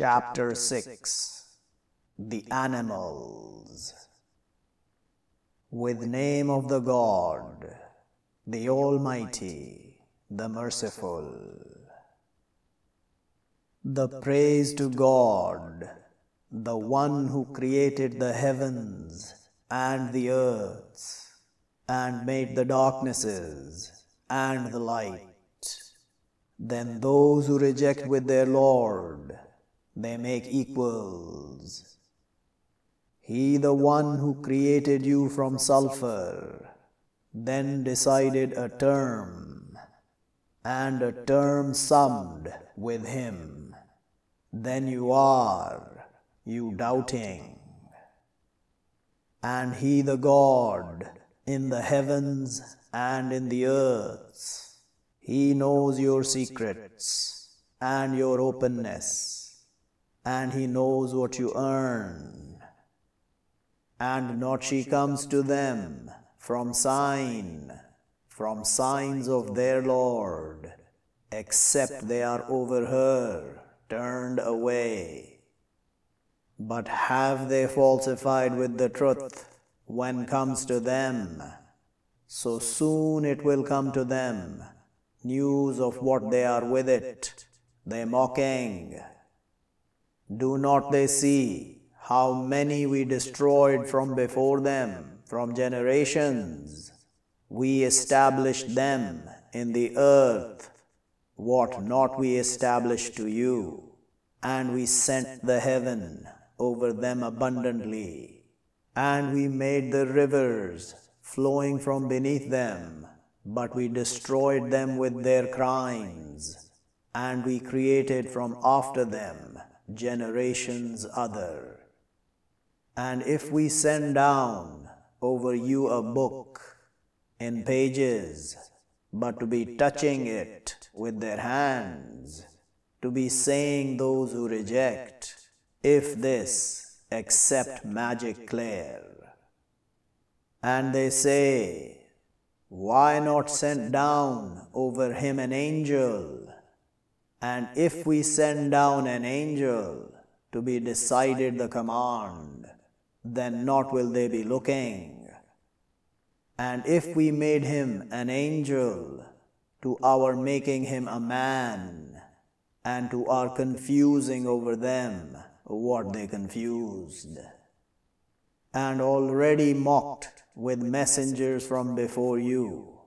Chapter 6 The Animals With name of the God, the Almighty, the Merciful. The praise to God, the one who created the heavens and the earths, and made the darknesses and the light. Then those who reject with their Lord, they make equals. He, the one who created you from sulfur, then decided a term, and a term summed with him. Then you are, you doubting. And he, the God, in the heavens and in the earth, he knows your secrets and your openness, and he knows what you earn. And not she comes to them from sign, from signs of their Lord, except they are over her, turned away. But have they falsified with the truth when comes to them? So soon it will come to them news of what they are with it, they mocking. Do not they see how many we destroyed from before them, from generations? We established them in the earth, what not we established to you, and we sent the heaven over them abundantly, and we made the rivers flowing from beneath them but we destroyed them with their crimes, and we created from after them generations other. And if we send down over you a book in pages, but to be touching it with their hands, to be saying those who reject, if this, accept magic clear. And they say, why not send down over him an angel? And if we send down an angel to be decided the command, then not will they be looking. And if we made him an angel to our making him a man, and to our confusing over them what they confused, and already mocked with messengers from before you,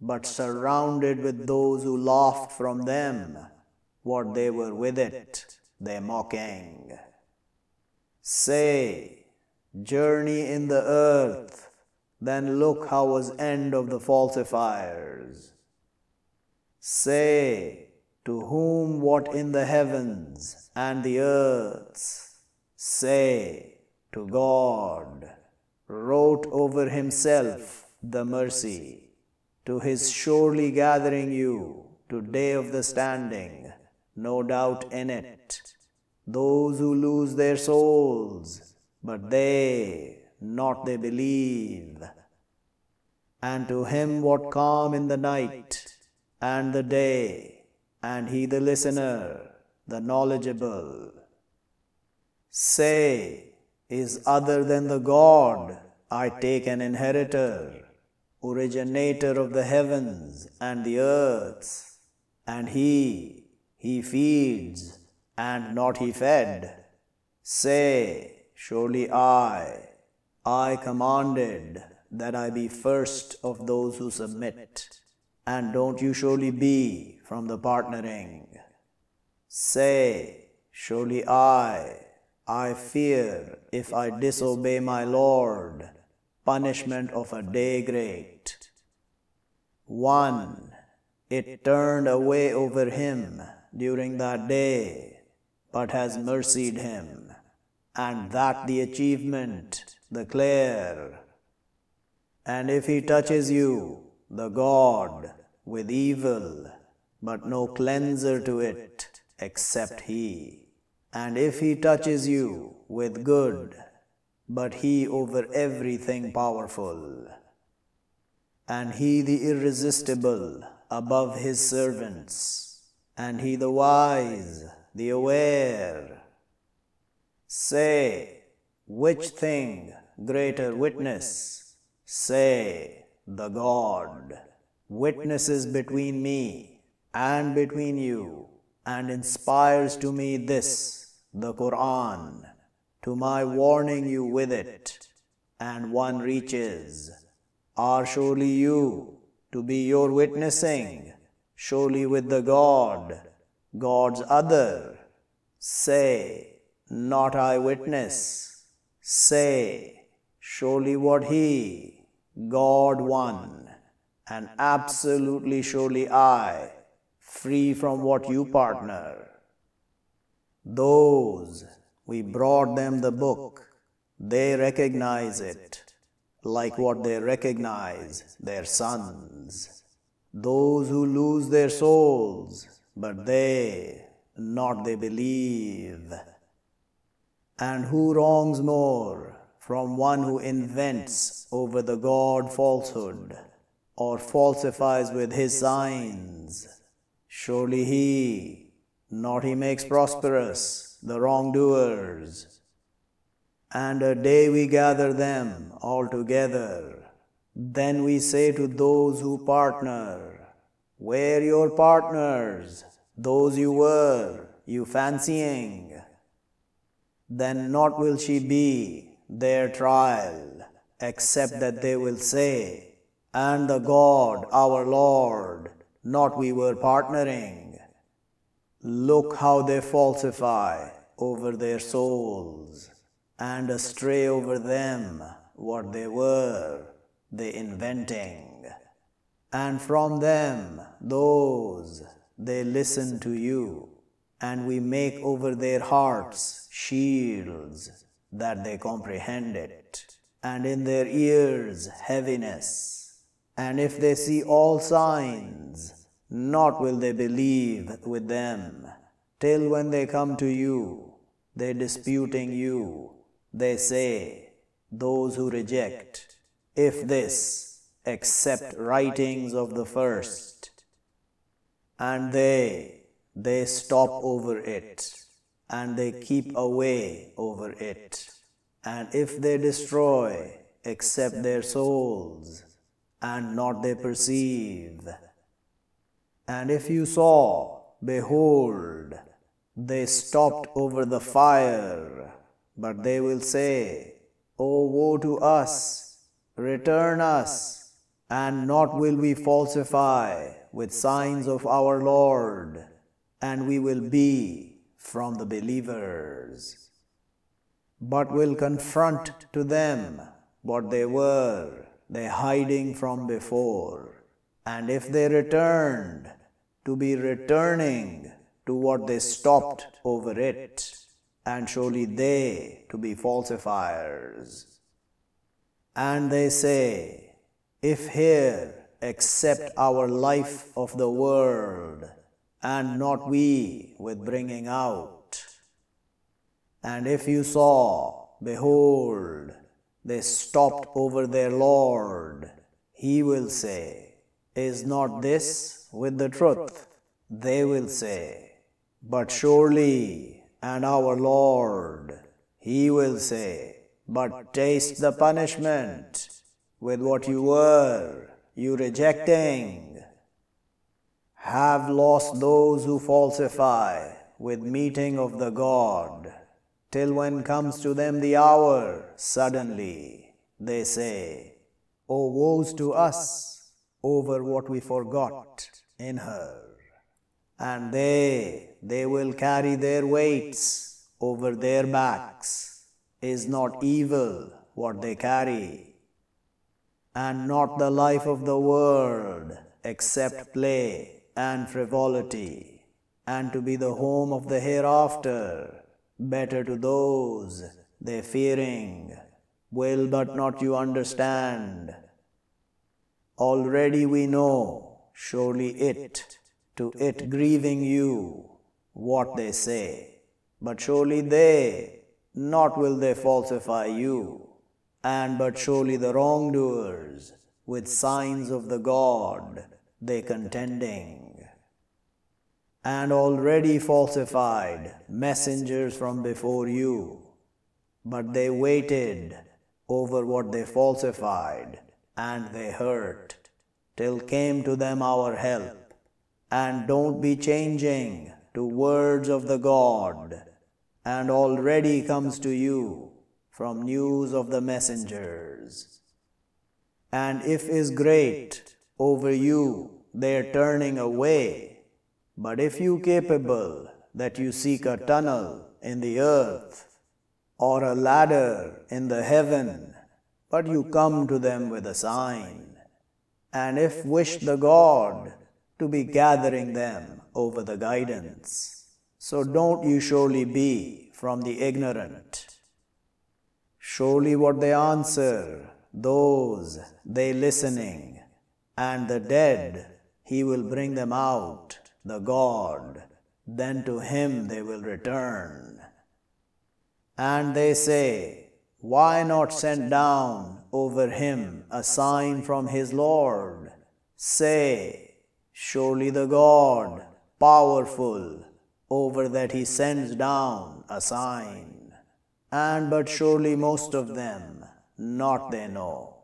but surrounded with those who laughed from them, what they were with it, they mocking. Say, journey in the earth, then look how was end of the falsifiers. Say, to whom what in the heavens and the earths, say, to God wrote over himself the mercy to his surely gathering you to day of the standing, no doubt in it. Those who lose their souls, but they, not they believe. And to him what calm in the night and the day, and he the listener, the knowledgeable. Say, is other than the God, I take an inheritor, originator of the heavens and the earths, and he, he feeds, and not he fed. Say, surely I, I commanded that I be first of those who submit, and don't you surely be from the partnering. Say, surely I, I fear if I disobey my Lord, punishment of a day great. One, it turned away over him during that day, but has mercied him, and that the achievement, the clear. And if he touches you, the God, with evil, but no cleanser to it except he. And if he touches you with good, but he over everything powerful, and he the irresistible above his servants, and he the wise, the aware, Say, which thing greater witness? Say, the God. Witnesses between me and between you, and inspires to me this, the Quran, to my warning you with it, and one reaches. Are surely you to be your witnessing, surely with the God, God's other. Say, not I witness. Say, surely what He, God one, and absolutely surely I, free from what you partner. Those, we brought them the book, they recognize it, like what they recognize their sons. Those who lose their souls, but they, not they believe. And who wrongs more from one who invents over the God falsehood or falsifies with his signs? Surely he, not he makes prosperous the wrongdoers. And a day we gather them all together. Then we say to those who partner, Where your partners, those you were, you fancying? then not will she be their trial, except that they will say, And the God, our Lord, not we were partnering. Look how they falsify over their souls, and astray over them what they were, they inventing. And from them, those, they listen to you and we make over their hearts shields that they comprehend it, and in their ears heaviness. And if they see all signs, not will they believe with them, till when they come to you, they disputing you, they say, those who reject, if this, accept writings of the first, and they, they stop over it and they keep away over it. And if they destroy, except their souls, and not they perceive. And if you saw, behold, they stopped over the fire, but they will say, oh, O oh, woe to us, return us, and not will we falsify with signs of our Lord and we will be from the believers, but will confront to them what they were, they hiding from before. And if they returned, to be returning to what they stopped over it, and surely they to be falsifiers. And they say, If here accept our life of the world, and not we with bringing out. And if you saw, behold, they stopped over their Lord, he will say, Is not this with the truth? They will say, But surely, and our Lord, he will say, But taste the punishment with what you were, you rejecting have lost those who falsify with meeting of the God, till when comes to them the hour, suddenly they say, O woes to us over what we forgot in her. And they, they will carry their weights over their backs. Is not evil what they carry, and not the life of the world except play and frivolity, and to be the home of the hereafter, better to those they fearing, will but not you understand. Already we know, surely it, to it grieving you, what they say, but surely they, not will they falsify you, and but surely the wrongdoers, with signs of the God, they contending, and already falsified messengers from before you, but they waited over what they falsified, and they hurt, till came to them our help. And don't be changing to words of the God, and already comes to you from news of the messengers. And if is great over you their turning away, but if you capable that you seek a tunnel in the earth, or a ladder in the heaven, but you come to them with a sign, and if wish the God to be gathering them over the guidance, so don't you surely be from the ignorant. Surely what they answer, those they listening, and the dead, he will bring them out, the God, then to him they will return. And they say, Why not send down over him a sign from his Lord? Say, Surely the God, powerful, over that he sends down a sign. And but surely most of them not they know.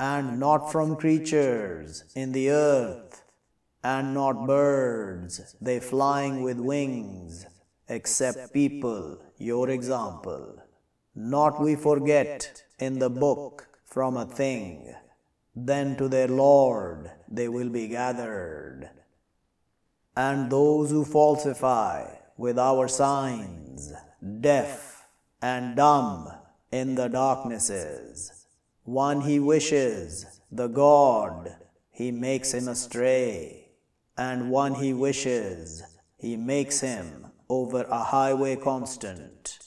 And not from creatures in the earth, and not birds, they flying with wings, except people your example. Not we forget in the book from a thing, then to their Lord they will be gathered. And those who falsify with our signs, deaf and dumb in the darknesses, one he wishes, the God, he makes him astray, and one he wishes, he makes him over a highway constant.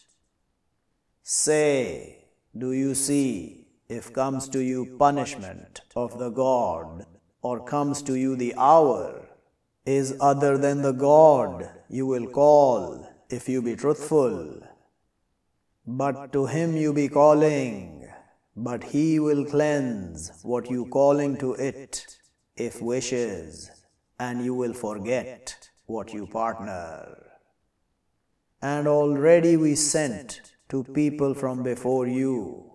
Say, do you see if comes to you punishment of the God, or comes to you the hour, is other than the God you will call if you be truthful. But to him you be calling, but he will cleanse what you calling to it, if wishes, and you will forget what you partner. And already we sent to people from before you,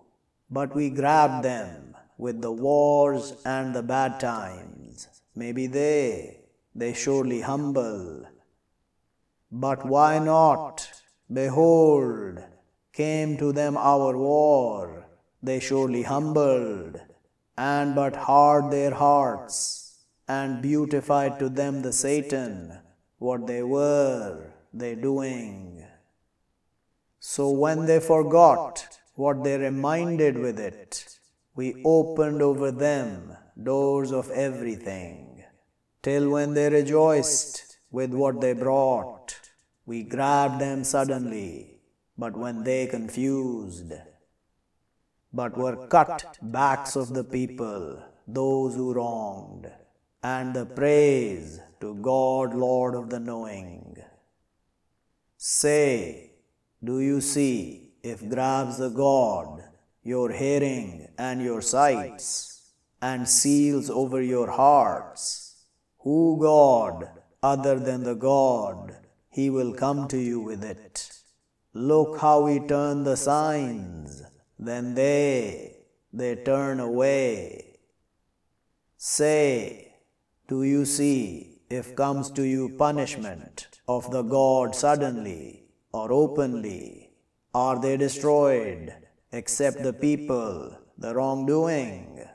but we grabbed them with the wars and the bad times. Maybe they, they surely humble. But why not? Behold, came to them our war, they surely humbled, and but hard their hearts, and beautified to them the Satan, what they were, they doing. So when they forgot what they reminded with it, we opened over them doors of everything, till when they rejoiced with what they brought, we grabbed them suddenly, but when they confused, but were cut backs of the people, those who wronged, and the praise to God, Lord of the knowing. Say, do you see if grabs the God your hearing and your sights and seals over your hearts? Who God other than the God? He will come to you with it. Look how we turn the signs, then they, they turn away. Say, do you see if comes to you punishment of the God suddenly or openly? Are they destroyed except the people, the wrongdoing?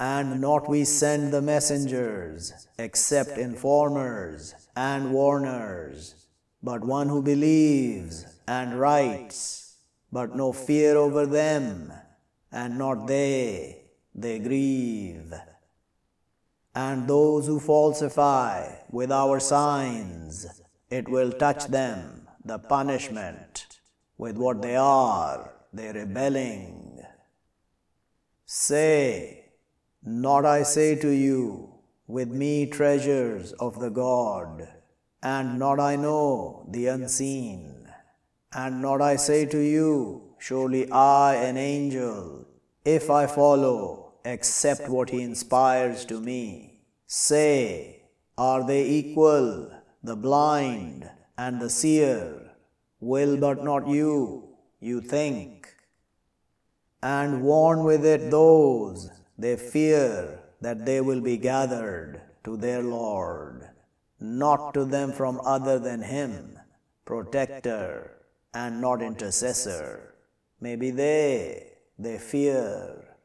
And not we send the messengers except informers and warners, but one who believes and writes, but no fear over them, and not they, they grieve and those who falsify with our signs, it will touch them, the punishment, with what they are, they rebelling. Say, not I say to you, with me treasures of the God, and not I know the unseen, and not I say to you, surely I an angel, if I follow accept what he inspires to me. Say, are they equal, the blind and the seer? will but not you, you think, and warn with it those they fear that they will be gathered to their Lord, not to them from other than Him, protector and not intercessor. Maybe they, they fear.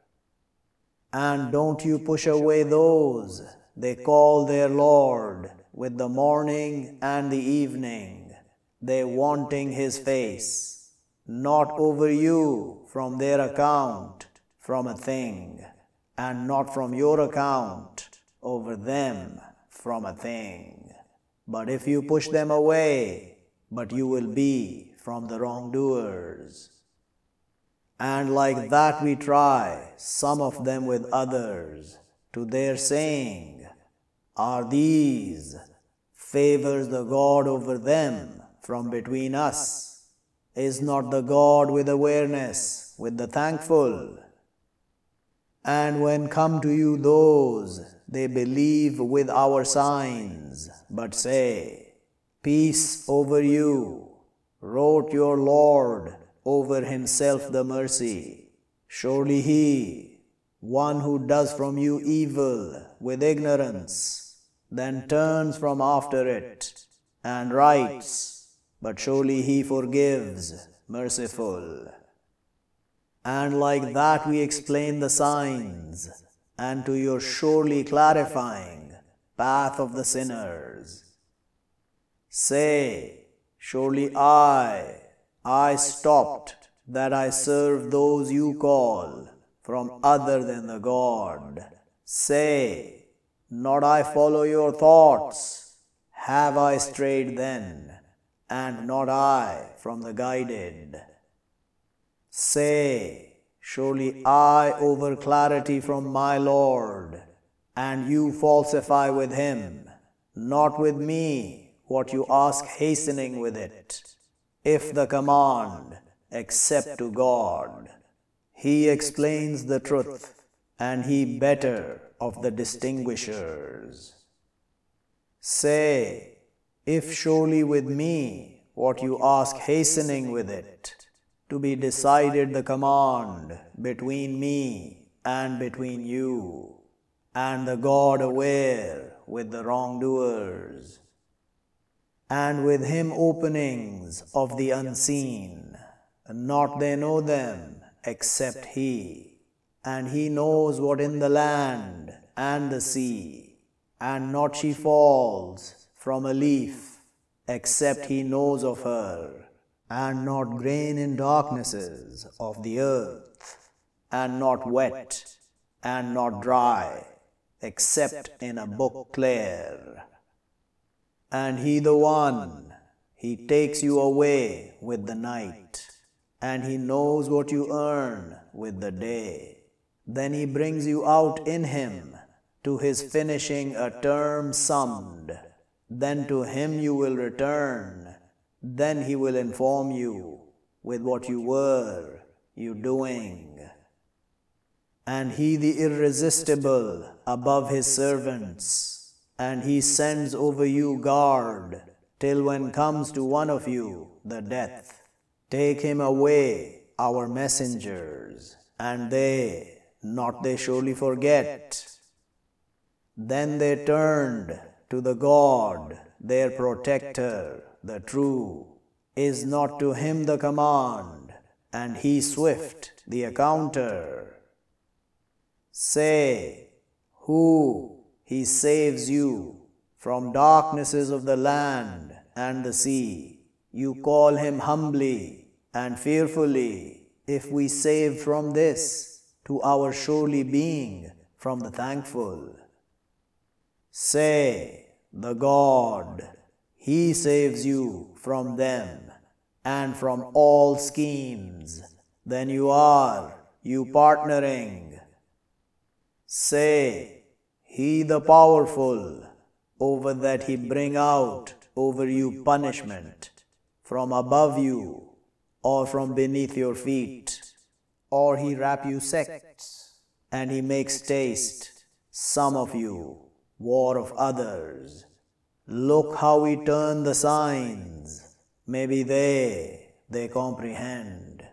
And don't you push away those they call their Lord with the morning and the evening, they wanting His face, not over you from their account, from a thing, and not from your account over them from a thing. But if you push them away, but you will be from the wrongdoers. And like that we try, some of them with others, to their saying, Are these favors the God over them from between us? Is not the God with awareness, with the thankful? And when come to you those they believe with our signs, but say, Peace over you, wrote your Lord over himself the mercy. Surely he, one who does from you evil with ignorance, then turns from after it and writes, but surely he forgives, merciful. And like that we explain the signs, and to your surely clarifying path of the sinners. Say, surely I, I stopped that I serve those you call from other than the God. Say, not I follow your thoughts, have I strayed then, and not I from the guided. Say, surely I over clarity from my Lord, and you falsify with him, not with me what you ask hastening with it. If the command, accept to God. He explains the truth, and he better of the distinguishers. Say, if surely with me what you ask hastening with it, to be decided the command between me and between you, and the God aware with the wrongdoers, and with him openings of the unseen, not they know them except he, and he knows what in the land and the sea, and not she falls from a leaf except he knows of her and not grain in darknesses of the earth, and not wet, and not dry, except in a book clear. And he the one, he takes you away with the night, and he knows what you earn with the day. Then he brings you out in him to his finishing a term summed. Then to him you will return then he will inform you with what you were you doing. And he the irresistible above his servants, and he sends over you guard till when comes to one of you the death. Take him away, our messengers, and they, not they surely forget. Then they turned to the God, their protector, the true, is not to him the command, and he swift the accounter. Say, who he saves you from darknesses of the land and the sea. You call him humbly and fearfully, if we save from this to our surely being from the thankful. Say, the God he saves you from them and from all schemes. Then you are, you partnering. Say, He the powerful, over that He bring out over you punishment from above you or from beneath your feet, or He wrap you sects and He makes taste some of you war of others. Look how we turn the signs, maybe they, they comprehend.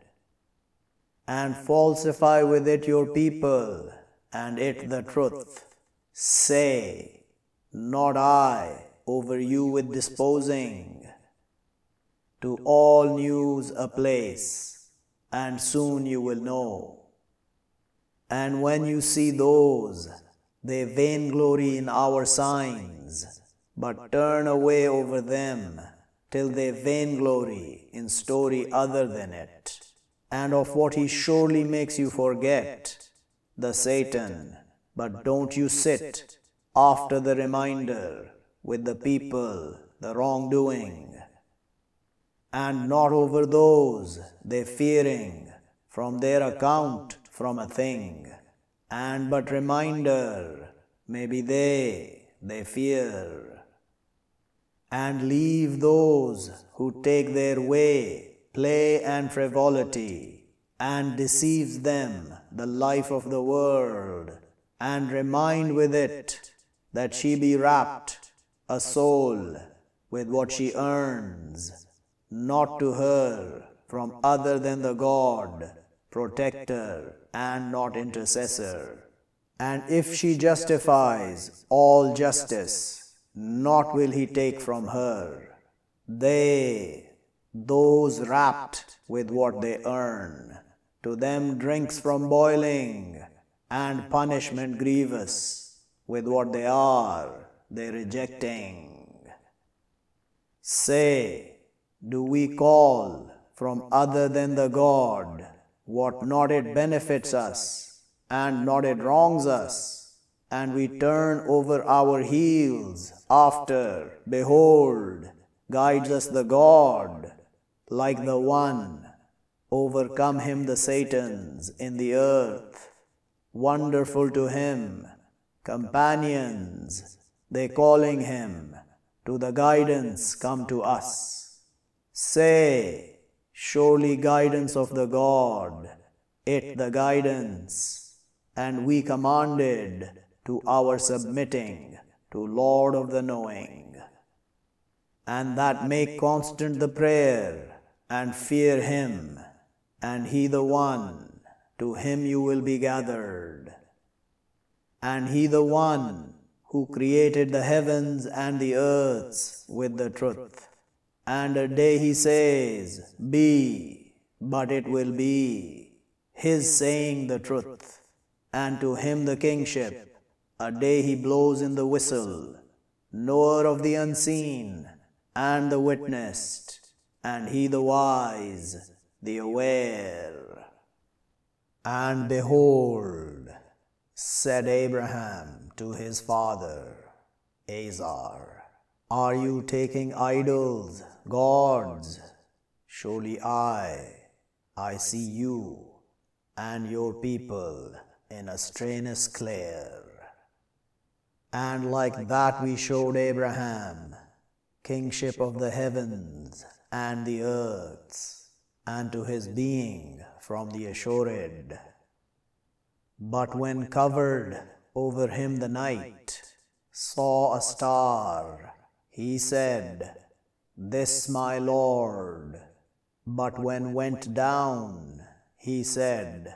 And falsify with it your people, and it the truth. Say, not I, over you with disposing. To all news a place, and soon you will know. And when you see those, they vainglory in our signs, but turn away over them till they vainglory in story other than it, and of what he surely makes you forget, the Satan. But don't you sit after the reminder with the people, the wrongdoing, and not over those they fearing from their account from a thing, and but reminder, maybe they, they fear. And leave those who take their way, play and frivolity, and deceives them the life of the world, and remind with it that she be wrapped, a soul, with what she earns, not to her from other than the God, protector, and not intercessor. And if she justifies all justice, not will he take from her. They, those wrapped with what they earn, to them drinks from boiling, and punishment grievous with what they are, they rejecting. Say, do we call from other than the God what not it benefits us, and not it wrongs us, and we turn over our heels after, behold, guides us the God, like the one, overcome him the Satans in the earth, wonderful to him, companions, they calling him, to the guidance come to us. Say, surely guidance of the God, it the guidance, and we commanded to our submitting to Lord of the knowing, and that make constant the prayer and fear him, and he the one, to him you will be gathered, and he the one who created the heavens and the earths with the truth and a day he says, Be, but it will be, his saying the truth, and to him the kingship. A day he blows in the whistle, knower of the unseen, and the witnessed, and he the wise, the aware. And behold, said Abraham to his father, Azar, are you taking idols gods, surely I, I see you and your people in a strainous clear. And like that we showed Abraham kingship of the heavens and the earths, and to his being from the assured. But when covered over him the night, saw a star, he said, this my Lord. But when went down, he said,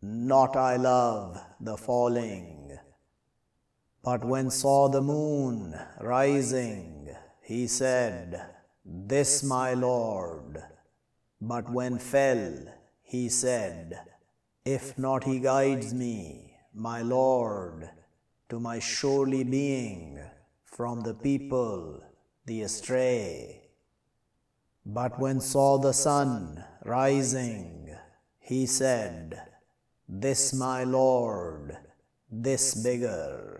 Not I love the falling. But when saw the moon rising, he said, This my Lord. But when fell, he said, If not he guides me, my Lord, to my surely being from the people the astray. But when saw the sun rising, he said, This my Lord, this bigger.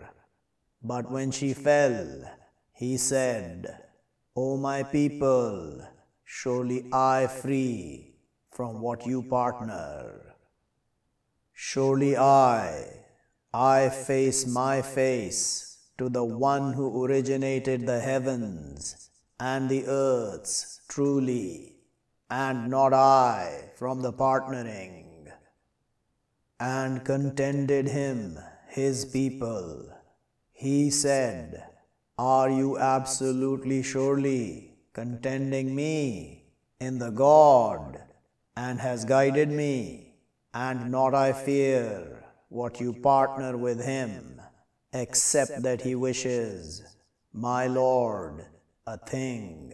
But when she fell, he said, O my people, surely I free from what you partner. Surely I, I face my face to the one who originated the heavens and the earths truly, and not I from the partnering, and contended him, his people. He said, Are you absolutely surely contending me in the God, and has guided me, and not I fear what you partner with him, except that he wishes, my Lord, a thing,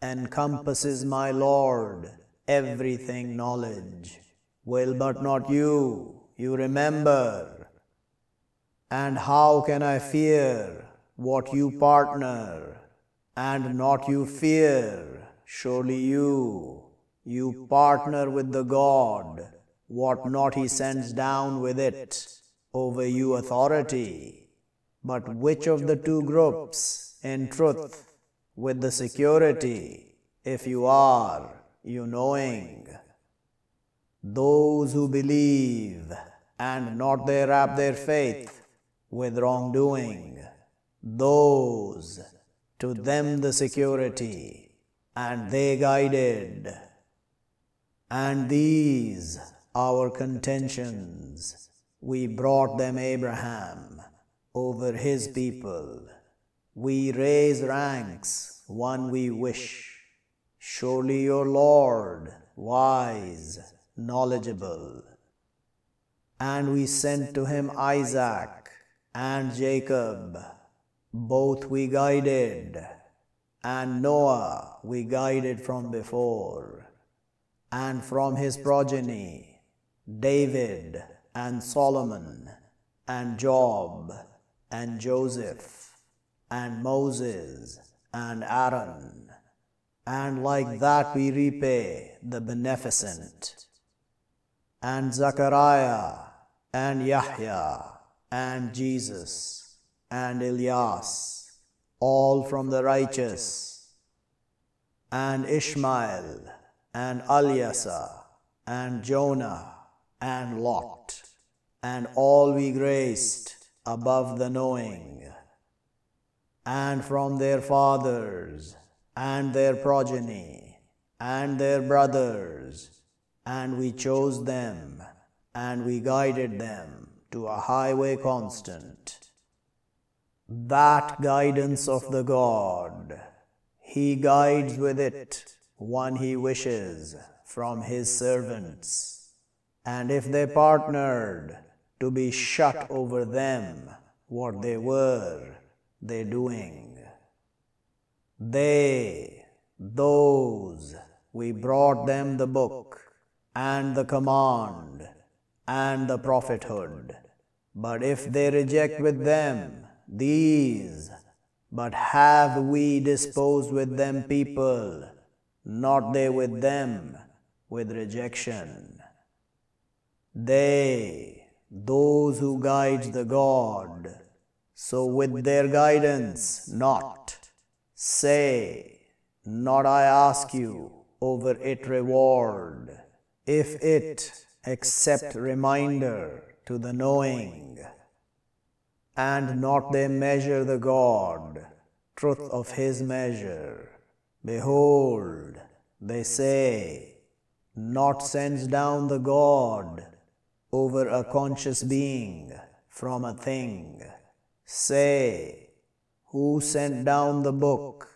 encompasses my Lord everything knowledge. Will but not you, you remember. And how can I fear what you partner, and not you fear? Surely you, you partner with the God, what not he sends down with it, over you authority. But which of the two groups, in truth, with the security, if you are, you knowing? Those who believe and not they wrap their faith with wrongdoing, those to them the security, and they guided. And these our contentions, we brought them Abraham over his people. We raise ranks, one we wish. Surely your Lord, wise, knowledgeable. And we sent to him Isaac and Jacob, both we guided, and Noah we guided from before, and from his progeny, David and Solomon, and Job, and Joseph, and Moses, and Aaron, and like that we repay the beneficent and Zachariah, and Yahya, and Jesus, and Elias, all from the righteous, and Ishmael, and Alyasa, and Jonah, and Lot, and all we graced above the knowing, and from their fathers, and their progeny, and their brothers, and we chose them, and we guided them to a highway constant. That guidance of the God, He guides with it one He wishes from His servants. And if they partnered to be shut over them what they were, they doing. They, those, we brought them the book and the command and the prophethood. But if they reject with them these, but have we disposed with them people, not they with them, with rejection. They, those who guide the God, so with their guidance, not. Say, not I ask you over it reward if it accept reminder to the knowing, and not they measure the God, truth of his measure. Behold, they say, not sends down the God over a conscious being from a thing. Say, who sent down the book?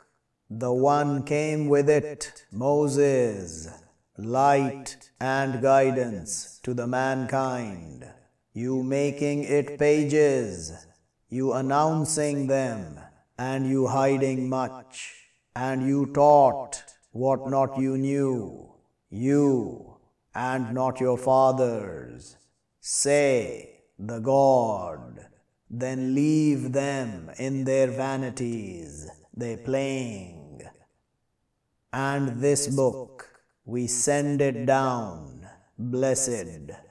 The one came with it, Moses light and guidance to the mankind, you making it pages, you announcing them, and you hiding much, and you taught what not you knew, you and not your fathers. Say, the God, then leave them in their vanities, they playing. And this book, we send it down, blessed,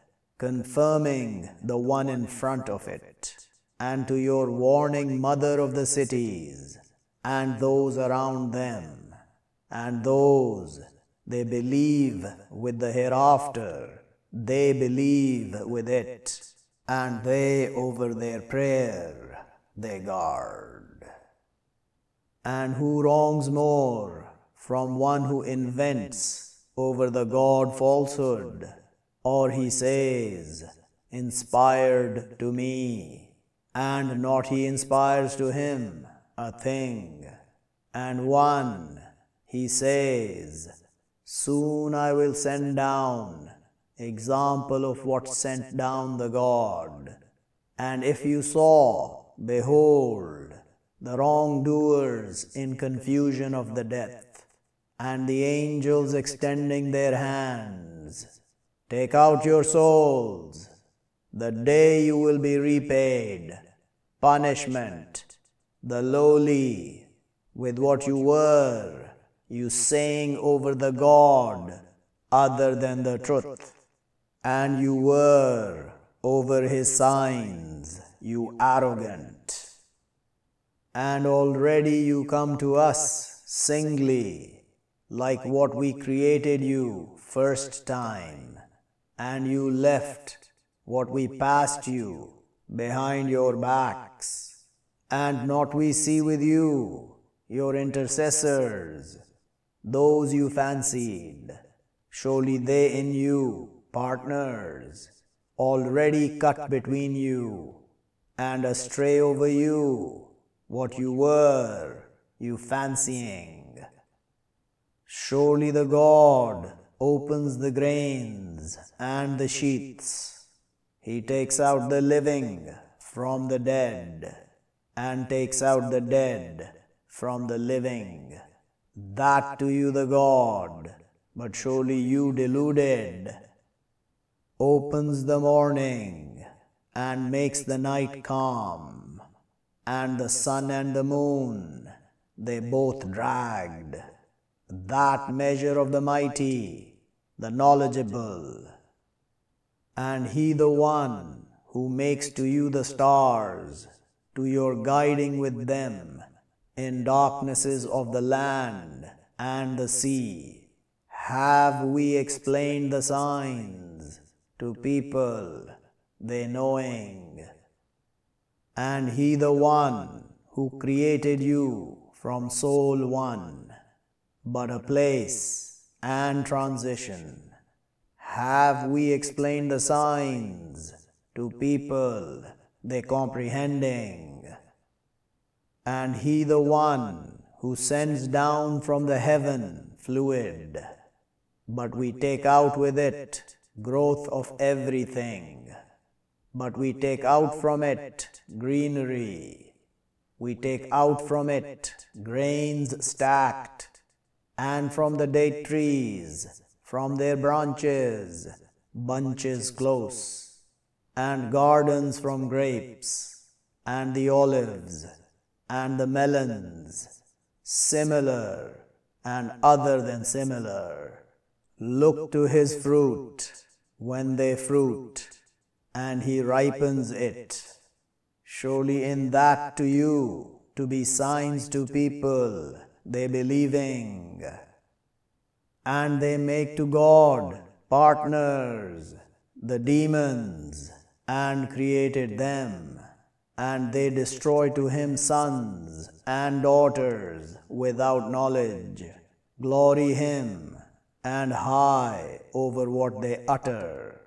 confirming the one in front of it, and to your warning mother of the cities, and those around them, and those they believe with the hereafter, they believe with it, and they over their prayer they guard. And who wrongs more from one who invents over the God falsehood, or he says, inspired to me, and not he inspires to him a thing, and one He says, Soon I will send down example of what sent down the God. And if you saw, behold, the wrongdoers in confusion of the death, and the angels extending their hands, take out your souls, the day you will be repaid, punishment, the lowly, with what you were, you saying over the God other than the truth, and you were over his signs, you arrogant. And already you come to us singly, like what we created you first time, and you left what we passed you behind your backs, and not we see with you your intercessors, those you fancied, surely they in you partners, already cut between you, and astray over you, what you were, you fancying. Surely the God opens the grains and the sheaths he takes out the living from the dead and takes out the dead from the living. That to you the God, but surely you deluded, opens the morning and makes the night calm, and the sun and the moon they both dragged. That measure of the mighty, the knowledgeable, and He the one who makes to you the stars, to your guiding with them in darknesses of the land and the sea. Have we explained the signs to people, they knowing? And He the one who created you from soul one, but a place and transition have we explained the signs to people, they comprehending? And he the one who sends down from the heaven fluid, but we take out with it growth of everything, but we take out from it greenery, we take out from it grains stacked, and from the date trees from their branches, bunches close, and gardens from grapes, and the olives, and the melons, similar and other than similar. Look to his fruit when they fruit, and he ripens it. Surely in that to you to be signs to people, they believing and they make to God partners, the demons, and created them, and they destroy to him sons and daughters without knowledge. Glory him, and high over what they utter.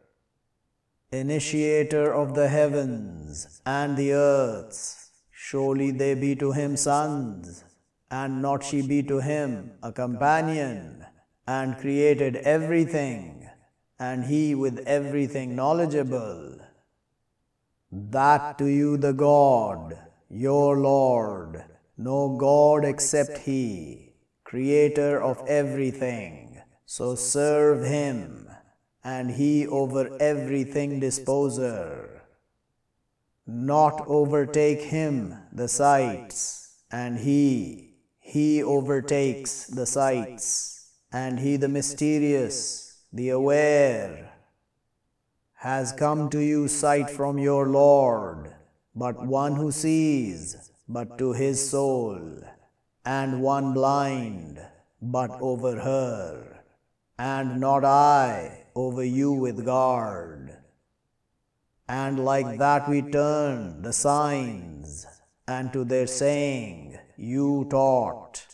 Initiator of the heavens and the earths, surely they be to him sons, and not she be to him a companion and created everything, and He with everything knowledgeable. That to you the God, your Lord, no God except He, Creator of everything. So serve Him, and He over everything disposer. Not overtake Him the sights, and He, He overtakes the sights and he the mysterious, the aware, has come to you sight from your Lord, but one who sees, but to his soul, and one blind, but over her, and not I over you with guard. And like that we turn the signs, and to their saying, you taught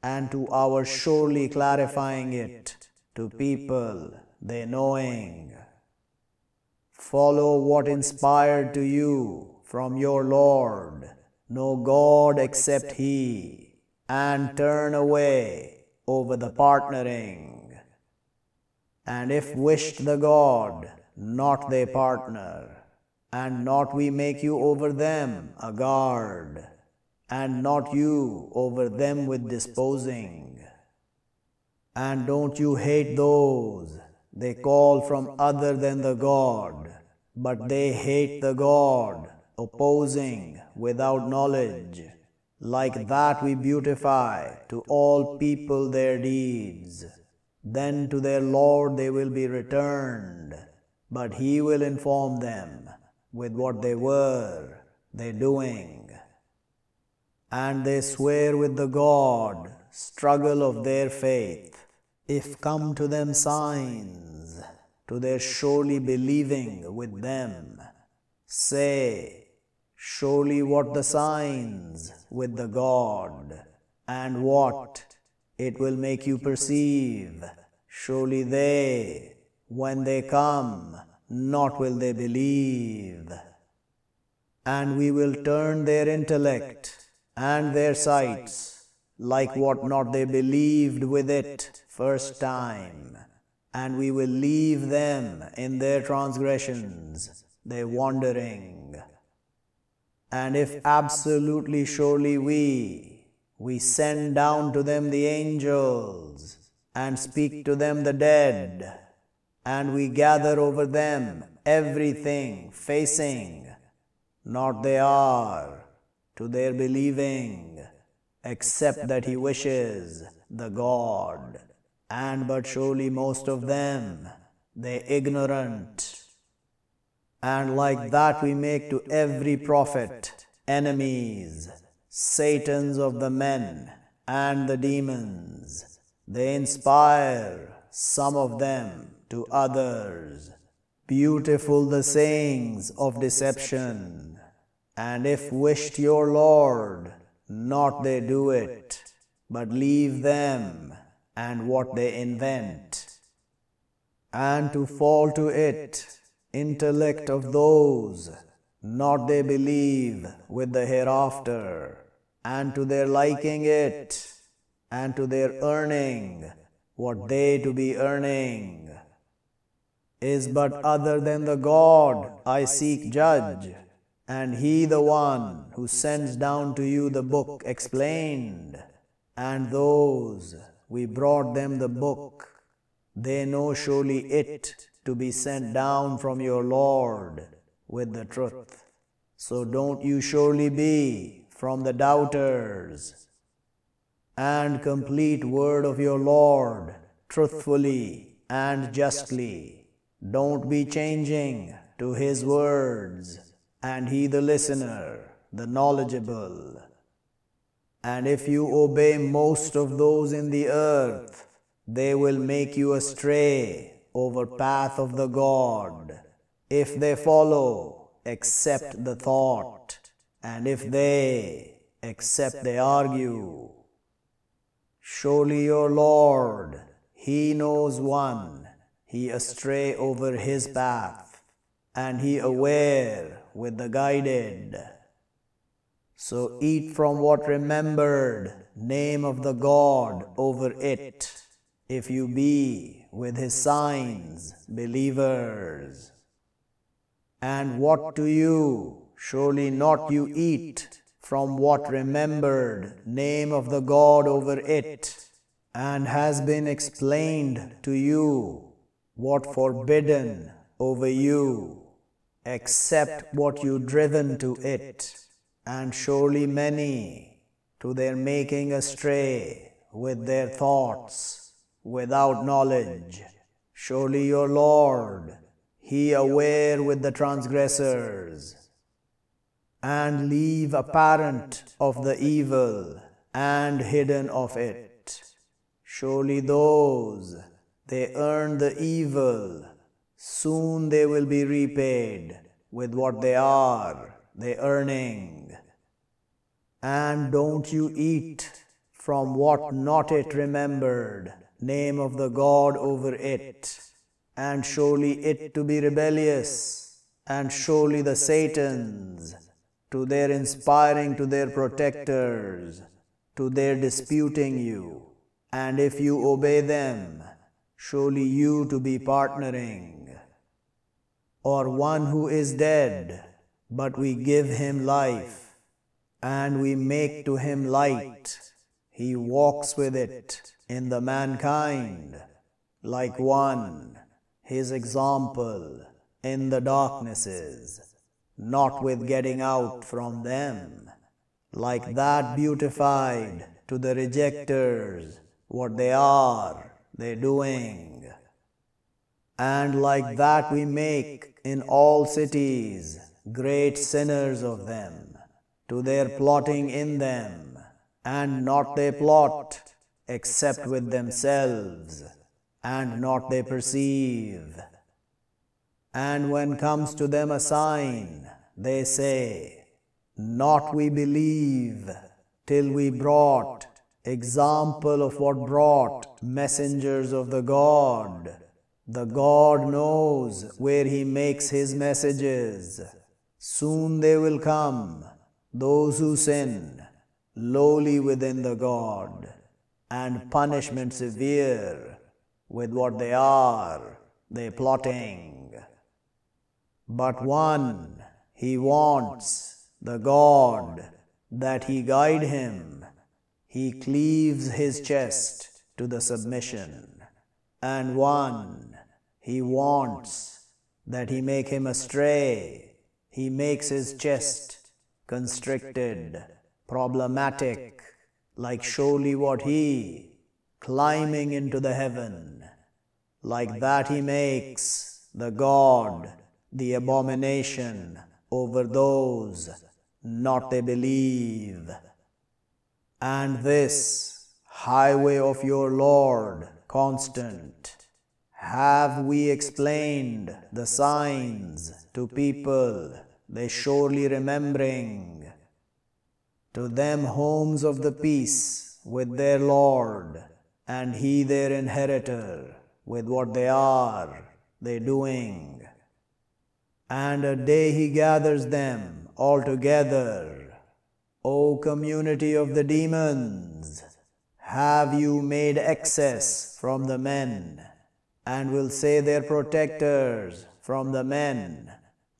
and to our surely clarifying it to people they knowing. Follow what inspired to you from your Lord, no God except He, and turn away over the partnering. And if wished the God, not they partner, and not we make you over them a guard, and not you over them with disposing. And don't you hate those they call from other than the God, but they hate the God, opposing without knowledge. Like that we beautify to all people their deeds. Then to their Lord they will be returned, but He will inform them with what they were they doing. And they swear with the God, struggle of their faith. If come to them signs, to their surely believing with them, say, surely what the signs with the God, and what it will make you perceive, surely they, when they come, not will they believe. And we will turn their intellect and their sights, like what not they believed with it first time, and we will leave them in their transgressions, their wandering. And if absolutely surely we, we send down to them the angels, and speak to them the dead, and we gather over them everything facing, not they are, to their believing, except that he wishes, the God and but surely most of them, they ignorant. And like that we make to every prophet enemies, Satans of the men and the demons. They inspire some of them to others. Beautiful the sayings of deception. And if wished your Lord, not they do it, but leave them and what they invent, and to fall to it, intellect of those, not they believe with the hereafter, and to their liking it, and to their earning what they to be earning, is but other than the God I seek judge, and He the one who sends down to you the book explained, and those we brought them the book. They know surely it to be sent down from your Lord with the truth. So don't you surely be from the doubters. And complete word of your Lord truthfully and justly. Don't be changing to his words, and he the listener, the knowledgeable. And if you obey most of those in the earth, they will make you astray over path of the God. If they follow, accept the thought, and if they accept they argue. Surely your Lord, He knows one, He astray over His path, and He aware with the guided. So eat from what remembered name of the God over it, if you be with his signs believers. And what do you? Surely not you eat from what remembered name of the God over it, and has been explained to you what forbidden over you, except what you driven to it and surely many to their making astray with their thoughts without knowledge. Surely your Lord, He aware with the transgressors, and leave apparent of the evil and hidden of it. Surely those, they earn the evil, soon they will be repaid with what they are the earning. And don't you eat from what not it remembered, name of the God over it, and surely it to be rebellious, and surely the Satans, to their inspiring to their protectors, to their disputing you, and if you obey them, surely you to be partnering. Or one who is dead, but we give him life, and we make to him light. He walks with it in the mankind, like one, his example in the darknesses, not with getting out from them, like that beautified to the rejectors what they are, they doing. And like that we make in all cities great sinners of them, to their plotting in them, and not they plot, except with themselves, and not they perceive. And when comes to them a sign, they say, Not we believe, till we brought example of what brought messengers of the God. The God knows where He makes His messages. Soon they will come, those who sin, lowly within the God, and punishment severe with what they are, they plotting. But one he wants, the God, that he guide him. He cleaves his chest to the submission. And one he wants, that he make him astray. He makes his chest constricted, problematic, like surely what he, climbing into the heaven. Like that he makes the God the abomination over those not they believe. And this highway of your Lord constant, have we explained the signs to people, they surely remembering. To them homes of the peace with their Lord, and He their inheritor with what they are, they doing and a day he gathers them all together. O community of the demons, have you made excess from the men, and will say their protectors from the men,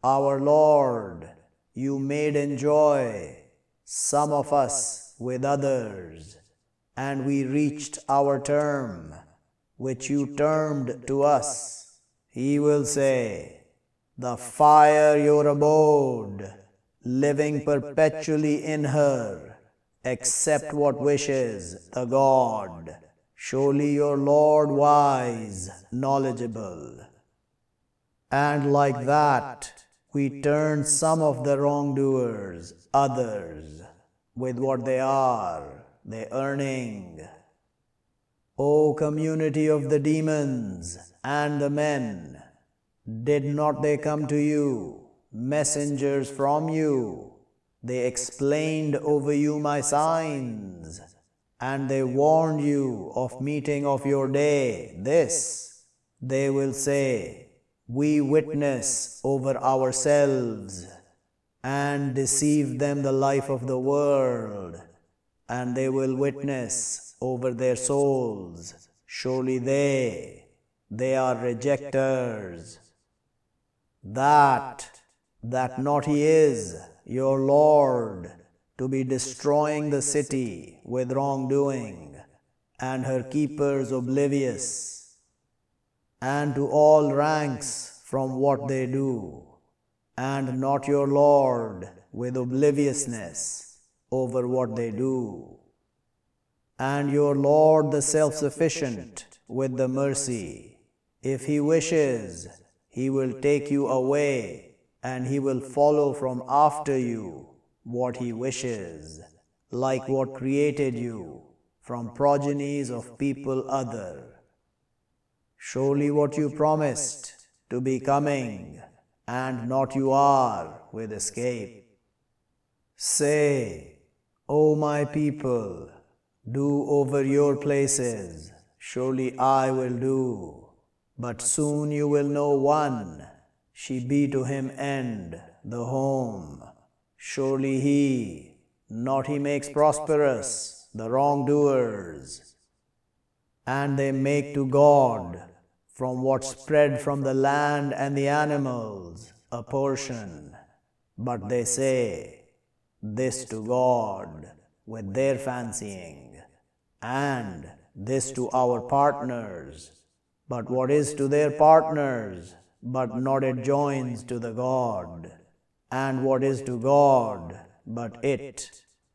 Our Lord, you made enjoy some of us with others, and we reached our term, which you termed to us. He will say, the fire your abode, living perpetually in her, accept what wishes the God. Surely your Lord wise, knowledgeable. And like that, we turn some of the wrongdoers, others, with what they are, they earning. O community of the demons and the men, did not they come to you, messengers from you? They explained over you my signs, and they warned you of meeting of your day. This, they will say, we witness over ourselves, and deceive them the life of the world, and they will witness over their souls. Surely they, they are rejectors that, that not he is, your Lord, to be destroying the city with wrongdoing, and her keepers oblivious, and to all ranks from what they do, and not your Lord with obliviousness over what they do, and your Lord the self sufficient with the mercy, if he wishes he will take you away, and He will follow from after you what He wishes, like what created you from progenies of people other. Surely what you promised to be coming, and not you are with escape. Say, O my people, do over your places, surely I will do. But soon you will know one, she be to him end, the home. Surely he, not he makes prosperous the wrongdoers. and they make to God from what spread from the land and the animals a portion. But they say this to God with their fancying, and this to our partners. But what is to their partners, but not it joins to the God, and what is to God, but it,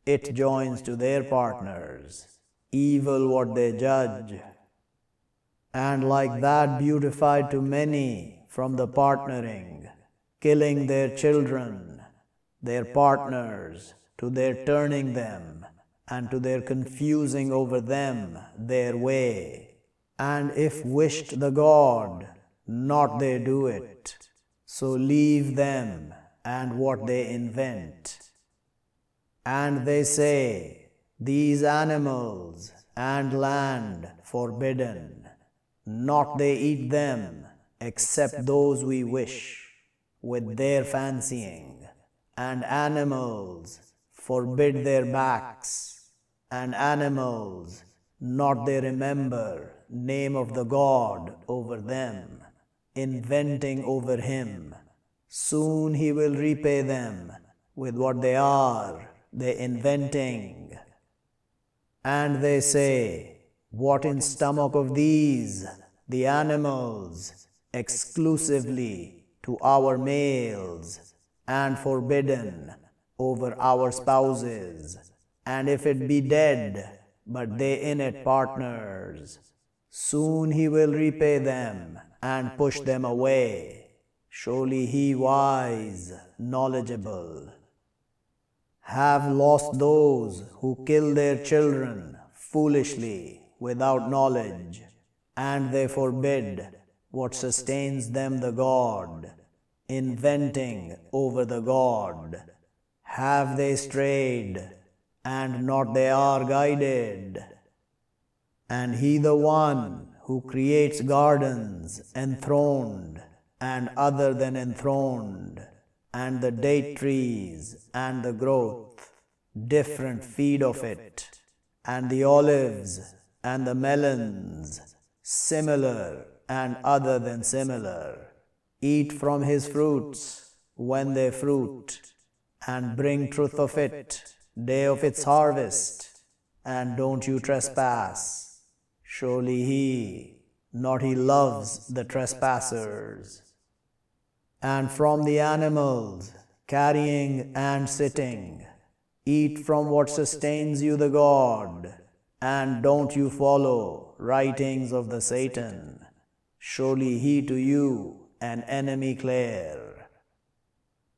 it joins to their partners. Evil what they judge, and like that beautified to many from the partnering, killing their children, their partners, to their turning them, and to their confusing over them their way. And if wished the God, not they do it. So leave them and what they invent. And they say, These animals and land forbidden, not they eat them, except those we wish, with their fancying, and animals forbid their backs, and animals not they remember name of the God over them, inventing over him. Soon he will repay them with what they are, they inventing. And they say, What in stomach of these, the animals, exclusively to our males, and forbidden over our spouses, and if it be dead, but they in it partners, soon he will repay them and push them away. Surely he wise, knowledgeable. Have lost those who kill their children foolishly without knowledge, and they forbid what sustains them the God, inventing over the God. Have they strayed, and not they are guided? And he the one who creates gardens enthroned and other than enthroned, and the date trees and the growth, different feed of it, and the olives and the melons, similar and other than similar. Eat from his fruits when they fruit, and bring truth of it, day of its harvest, and don't you trespass. Surely he, not he loves the trespassers. And from the animals, carrying and sitting, eat from what sustains you the God, and don't you follow writings of the Satan. Surely he to you an enemy clear.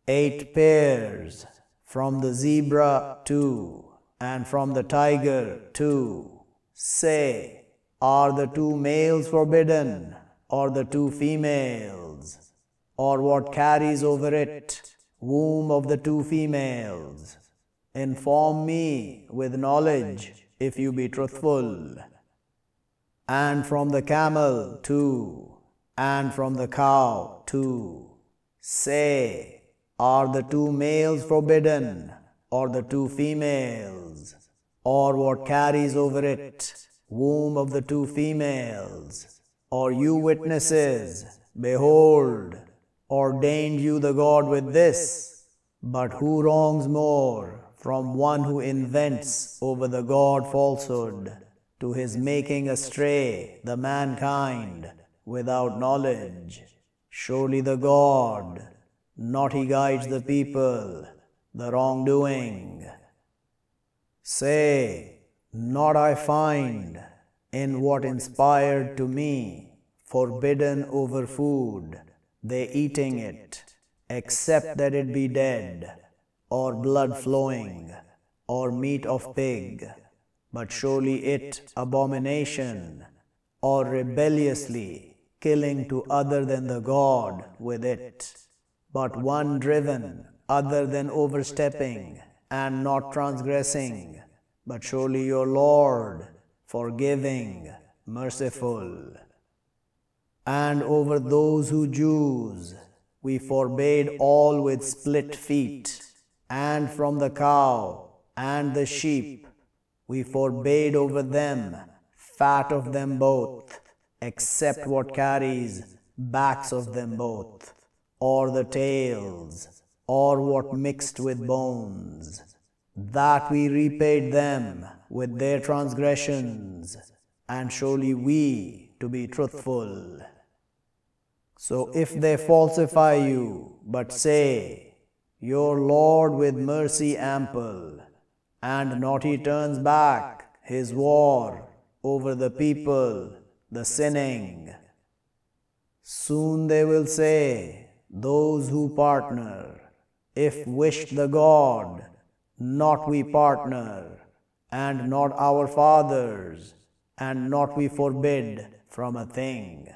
Eight pairs, from the zebra two, and from the tiger two. Say, are the two males forbidden, or the two females, or what carries over it, womb of the two females? Inform me with knowledge if you be truthful. And from the camel two, and from the cow two. Say, are the two males forbidden, or the two females, or what carries over it? womb of the two females, or you witnesses, behold, ordained you the God with this. But who wrongs more from one who invents over the God falsehood to his making astray the mankind without knowledge? Surely the God, not he guides the people, the wrongdoing. Say, not I find in what inspired to me, forbidden over food, they eating it, except that it be dead, or blood flowing, or meat of pig, but surely it abomination, or rebelliously killing to other than the God with it, but one driven other than overstepping and not transgressing. But surely your Lord, forgiving, merciful. And over those who Jews, we forbade all with split feet, and from the cow and the sheep, we forbade over them fat of them both, except what carries backs of them both, or the tails, or what mixed with bones, that we repaid them with their transgressions, and surely we to be truthful. So if they falsify you, but say, Your Lord with mercy ample, and not he turns back his war over the people, the sinning. Soon they will say, Those who partner, if wished the God, not we partner, and not our fathers, and not we forbid from a thing.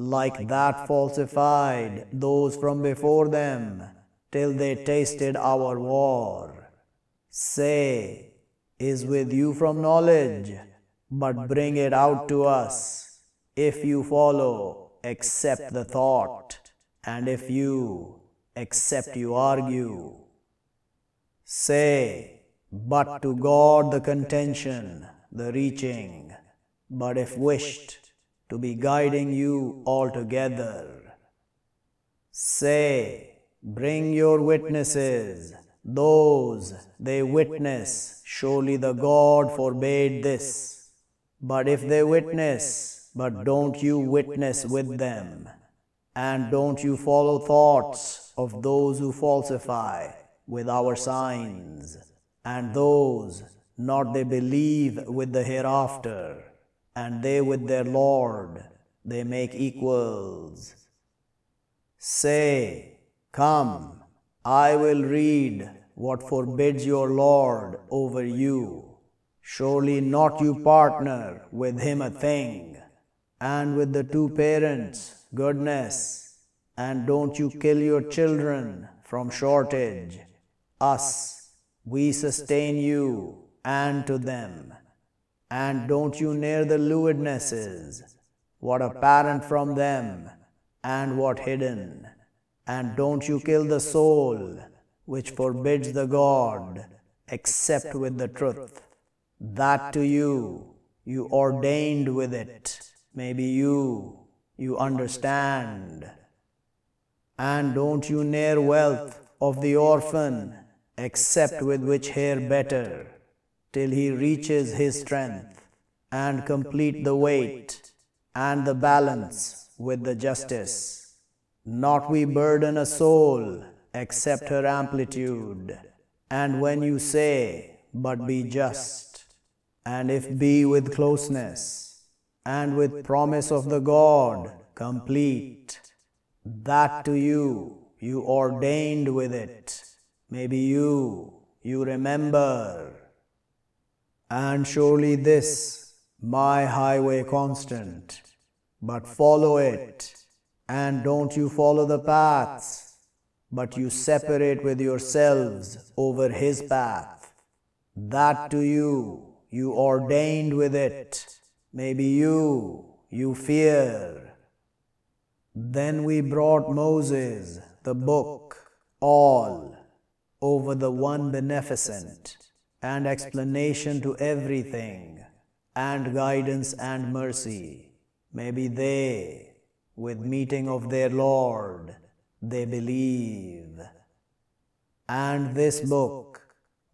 Like that falsified those from before them, till they tasted our war. Say, is with you from knowledge, but bring it out to us, if you follow, accept the thought, and if you, accept you argue. Say, but to God the contention, the reaching, but if wished, to be guiding you altogether. Say, bring your witnesses, those they witness, surely the God forbade this. But if they witness, but don't you witness with them, and don't you follow thoughts of those who falsify, with our signs, and those not they believe with the hereafter, and they with their Lord, they make equals. Say, Come, I will read what forbids your Lord over you. Surely not you partner with him a thing, and with the two parents goodness, and don't you kill your children from shortage us, we sustain you, and to them. And don't you near the lewdnesses, what apparent from them, and what hidden. And don't you kill the soul, which forbids the God, except with the truth. That to you, you ordained with it, maybe you, you understand. And don't you near wealth of the orphan, except with which hair better, till he reaches his strength, and complete the weight and the balance with the justice. Not we burden a soul, except her amplitude. And when you say, but be just, and if be with closeness, and with promise of the God complete, that to you you ordained with it Maybe you, you remember. And surely this, my highway constant, but follow it, and don't you follow the paths, but you separate with yourselves over his path. That to you, you ordained with it, maybe you, you fear. Then we brought Moses, the book, all over the one beneficent, and explanation to everything, and guidance and mercy. Maybe they, with meeting of their Lord, they believe. And this book,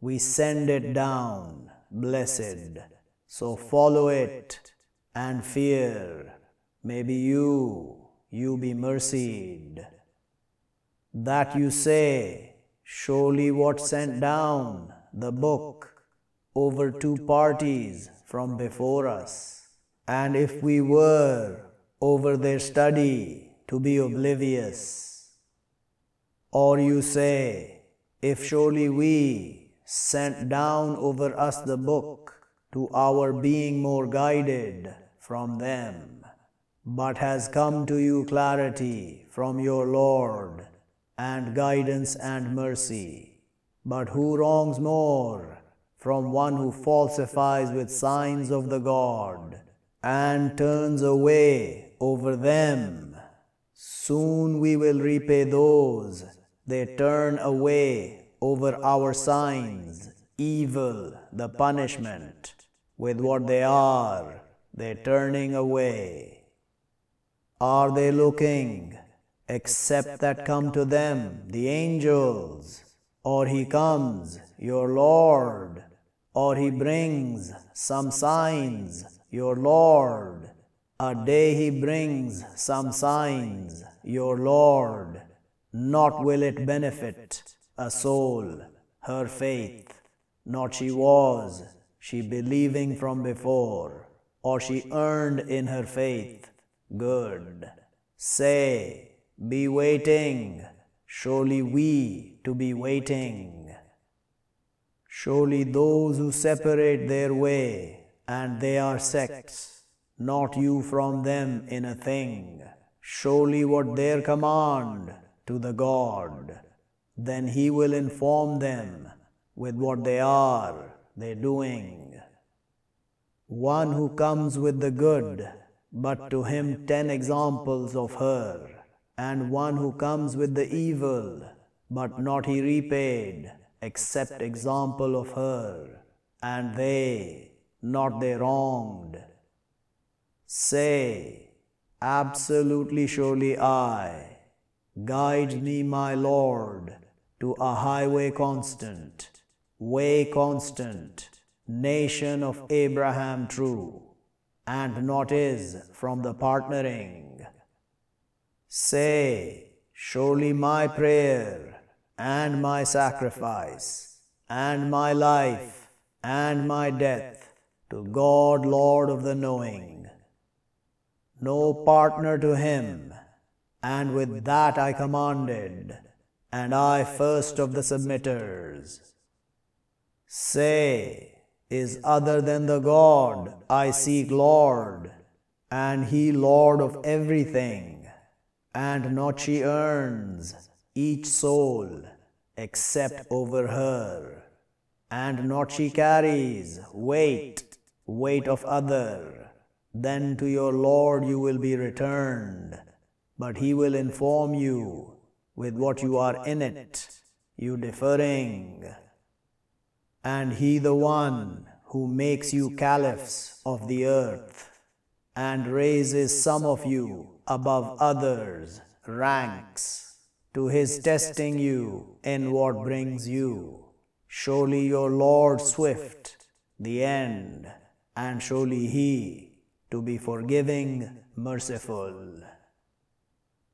we send it down, blessed, so follow it and fear. Maybe you, you be mercied. That you say, Surely what sent down the book over two parties from before us, and if we were over their study to be oblivious. Or you say, if surely we sent down over us the book to our being more guided from them, but has come to you clarity from your Lord and guidance and mercy. But who wrongs more from one who falsifies with signs of the God and turns away over them? Soon we will repay those they turn away over our signs, evil, the punishment, with what they are, they turning away. Are they looking, except that come to them the angels? Or he comes, your Lord, or he brings some signs, your Lord. A day he brings some signs, your Lord. Not will it benefit a soul, her faith, not she was, she believing from before, or she earned in her faith. Good. Say, be waiting, surely we to be waiting. Surely those who separate their way, and they are sects, not you from them in a thing. Surely what their command to the God, then he will inform them with what they are, they doing. One who comes with the good, but to him ten examples of her, and one who comes with the evil, but not he repaid except example of her, and they, not they wronged. Say, absolutely surely I, guide me, my Lord, to a highway constant, way constant, nation of Abraham true, and not is from the partnering. Say, surely my prayer and my sacrifice, and my life, and my death, to God, Lord of the knowing. No partner to him, and with that I commanded, and I first of the submitters. Say, is other than the God I seek Lord, and he Lord of everything, and not she earns each soul except over her, and not she carries weight, weight of other. Then to your Lord you will be returned, but he will inform you with what you are in it, you deferring. And he the one who makes you caliphs of the earth, and raises some of you above others, ranks to his testing you in what brings you. Surely your Lord swift, the end, and surely he to be forgiving, merciful.